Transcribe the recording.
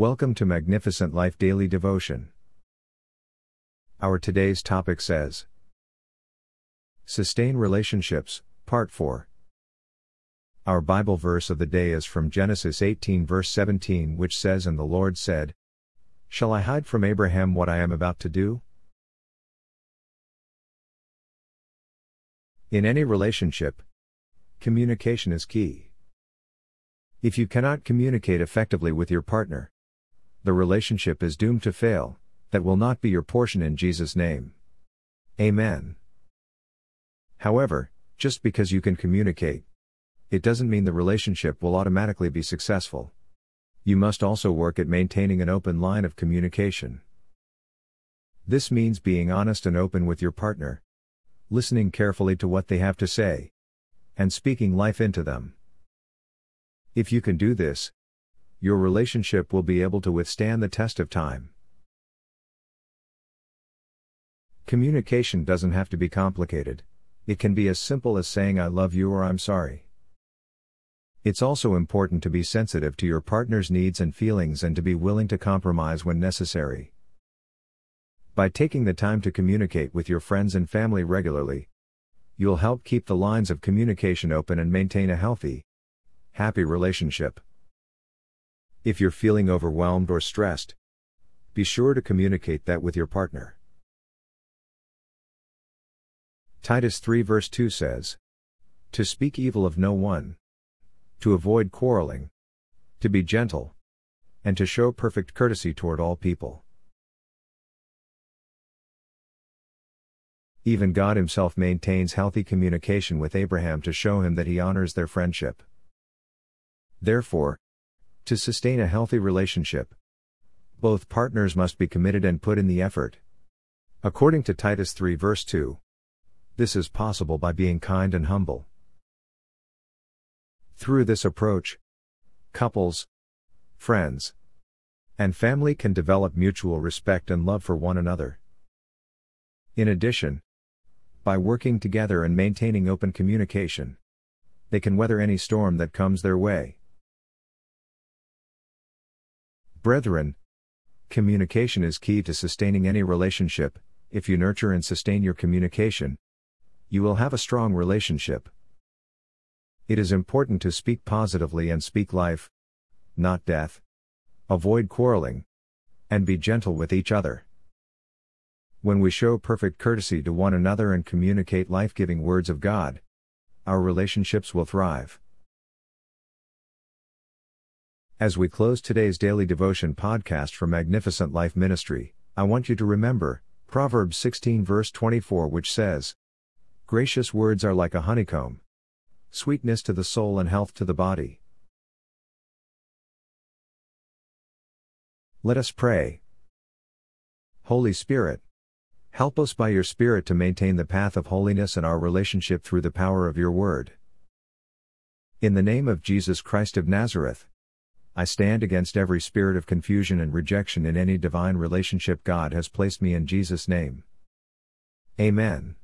Welcome to Magnificent Life Daily Devotion. Our today's topic says Sustain Relationships, Part 4. Our Bible verse of the day is from Genesis 18, verse 17, which says, And the Lord said, Shall I hide from Abraham what I am about to do? In any relationship, communication is key. If you cannot communicate effectively with your partner, the relationship is doomed to fail, that will not be your portion in Jesus' name. Amen. However, just because you can communicate, it doesn't mean the relationship will automatically be successful. You must also work at maintaining an open line of communication. This means being honest and open with your partner, listening carefully to what they have to say, and speaking life into them. If you can do this, your relationship will be able to withstand the test of time. Communication doesn't have to be complicated. It can be as simple as saying I love you or I'm sorry. It's also important to be sensitive to your partner's needs and feelings and to be willing to compromise when necessary. By taking the time to communicate with your friends and family regularly, you'll help keep the lines of communication open and maintain a healthy, happy relationship. If you're feeling overwhelmed or stressed, be sure to communicate that with your partner. Titus 3 verse 2 says, To speak evil of no one, to avoid quarreling, to be gentle, and to show perfect courtesy toward all people. Even God Himself maintains healthy communication with Abraham to show him that He honors their friendship. Therefore, to sustain a healthy relationship, both partners must be committed and put in the effort. According to Titus 3 verse 2, this is possible by being kind and humble. Through this approach, couples, friends, and family can develop mutual respect and love for one another. In addition, by working together and maintaining open communication, they can weather any storm that comes their way. Brethren, communication is key to sustaining any relationship. If you nurture and sustain your communication, you will have a strong relationship. It is important to speak positively and speak life, not death. Avoid quarreling, and be gentle with each other. When we show perfect courtesy to one another and communicate life giving words of God, our relationships will thrive. As we close today's daily devotion podcast for Magnificent Life Ministry, I want you to remember Proverbs 16 verse 24 which says, Gracious words are like a honeycomb, sweetness to the soul and health to the body. Let us pray. Holy Spirit, help us by your Spirit to maintain the path of holiness and our relationship through the power of your word. In the name of Jesus Christ of Nazareth, I stand against every spirit of confusion and rejection in any divine relationship God has placed me in Jesus' name. Amen.